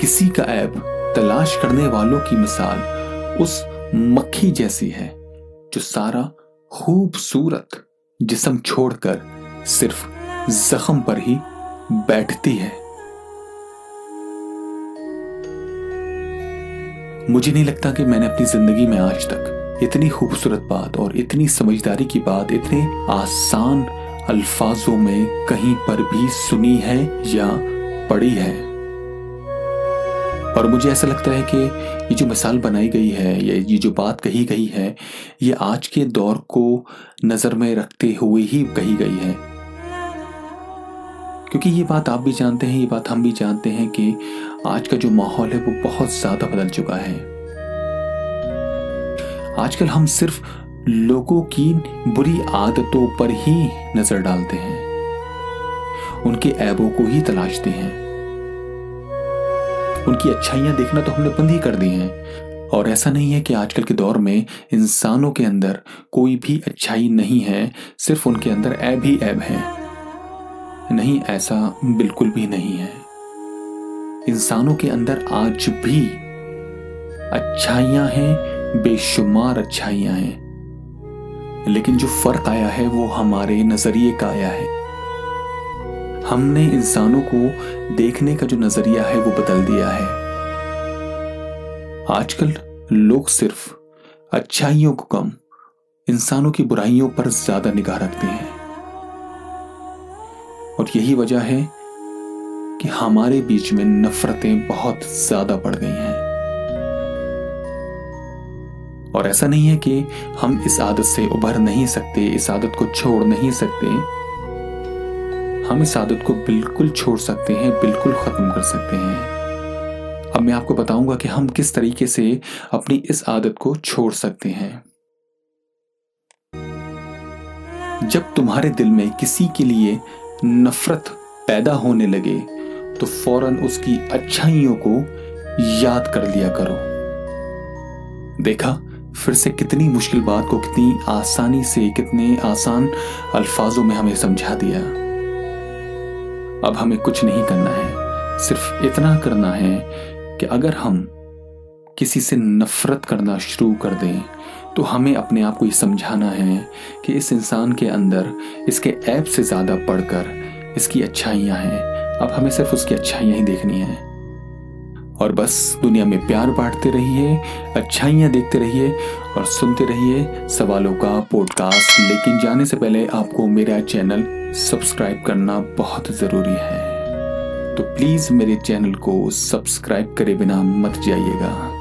किसी का ऐब तलाश करने वालों की मिसाल उस मक्खी जैसी है, जो सारा खूबसूरत जिसम छोड़कर सिर्फ़ जख्म पर ही बैठती है। मुझे नहीं लगता कि मैंने अपनी ज़िंदगी में आज तक इतनी खूबसूरत बात और इतनी समझदारी की बात इतने आसान अल्फाजों में कहीं पर भी सुनी है या पढ़ी है। और मुझे ऐसा लगता है कि ये जो मिसाल बनाई गई है, या, ये जो बात कही गई है, ये आज के दौर को नज़र में रखते हुए ही कही गई है। क्योंकि ये बात आप भी जानते हैं, ये बात हम भी जानते हैं कि आज का जो माहौल है वो बहुत ज़्यादा बदल चुका है। आजकल हम सिर्फ़ लोगों की बुरी आदतों पर ही नज़र डालते हैं। उनके ऐबों को ही तलाशते हैं। उनकी अच्छाइयाँ देखना तो हमने बंद ही कर दी हैं। और ऐसा नहीं है कि आजकल के दौर में इंसानों के अंदर कोई भी अच्छाई नहीं है, सिर्फ़ उनके अंदर ऐब ही ऐब है। नहीं, ऐसा बिल्कुल भी नहीं है। इंसानों के अंदर आज भी अच्छाइयाँ हैं, बेशुमार अच्छाइयाँ हैं। लेकिन जो फ़र्क आया है वो हमारे नज़रिए का आया है। हमने इंसानों को देखने का जो नज़रिया है, वो बदल दिया है। आजकल लोग सिर्फ़ अच्छाइयों को कम, इंसानों की बुराइयों पर ज़्यादा निगाह रखते हैं। और यही वजह है कि हमारे बीच में नफरतें बहुत ज़्यादा बढ़ गई हैं। और ऐसा नहीं है कि हम इस आदत से उभर नहीं सकते, इस आदत को छोड़ नहीं सकते। हम इस आदत को बिल्कुल छोड़ सकते हैं, बिल्कुल खत्म कर सकते हैं। अब मैं आपको बताऊँगा कि हम किस तरीके से अपनी इस आदत को छोड़ सकते हैं। जब तुम्हारे दिल में किसी के लिए नफरत पैदा होने लगे तो फ़ौरन उसकी अच्छाइयों को याद कर लिया करो। देखा, फिर से कितनी मुश्किल बात को कितनी आसानी से, कितने आसान अल्फाजों में हमें समझा दिया। अब हमें कुछ नहीं करना है। सिर्फ़ इतना करना है कि अगर हम किसी से नफरत करना शुरू कर दें तो हमें अपने आप को ये समझाना है कि इस इंसान के अंदर इसके ऐप से ज़्यादा पढ़कर इसकी अच्छाइयाँ हैं। अब हमें सिर्फ़ उसकी अच्छाइयाँ ही देखनी है। और बस दुनिया में प्यार बांटते रहिए, अच्छाइयाँ देखते रहिए और सुनते रहिए सवालों का पॉडकास्ट लेकिन जाने से पहले आपको मेरा चैनल सब्सक्राइब करना बहुत ज़रूरी है। तो प्लीज़ मेरे चैनल को सब्सक्राइब करे बिना मत जाइएगा।